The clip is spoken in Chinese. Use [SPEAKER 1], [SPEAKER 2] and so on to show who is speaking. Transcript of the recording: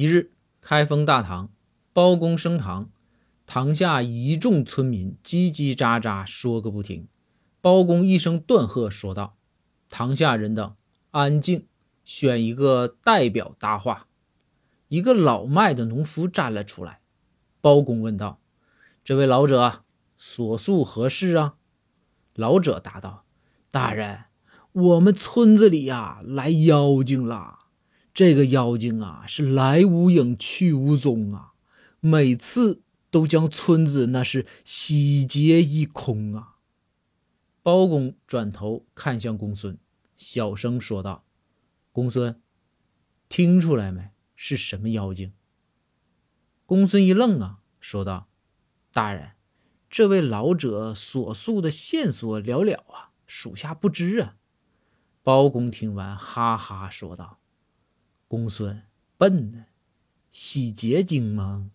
[SPEAKER 1] 一日，开封大堂，包公升堂，堂下一众村民叽叽喳喳说个不停。包公一声断喝，说道：“堂下人等安静，选一个代表答话。”一个老迈的农夫站了出来。包公问道：“这位老者所诉何事啊？”老者答道：“大人，我们村子里呀来妖精了。这个妖精啊是来无影去无踪啊，每次都将村子那是洗劫一空啊。”包公转头看向公孙，小声说道：“公孙，听出来没？是什么妖精？”公孙一愣啊，说道：“大人，这位老者所诉的线索寥寥啊，属下不知啊。”包公听完，哈哈说道：“公孙笨呢，洗洁精吗？”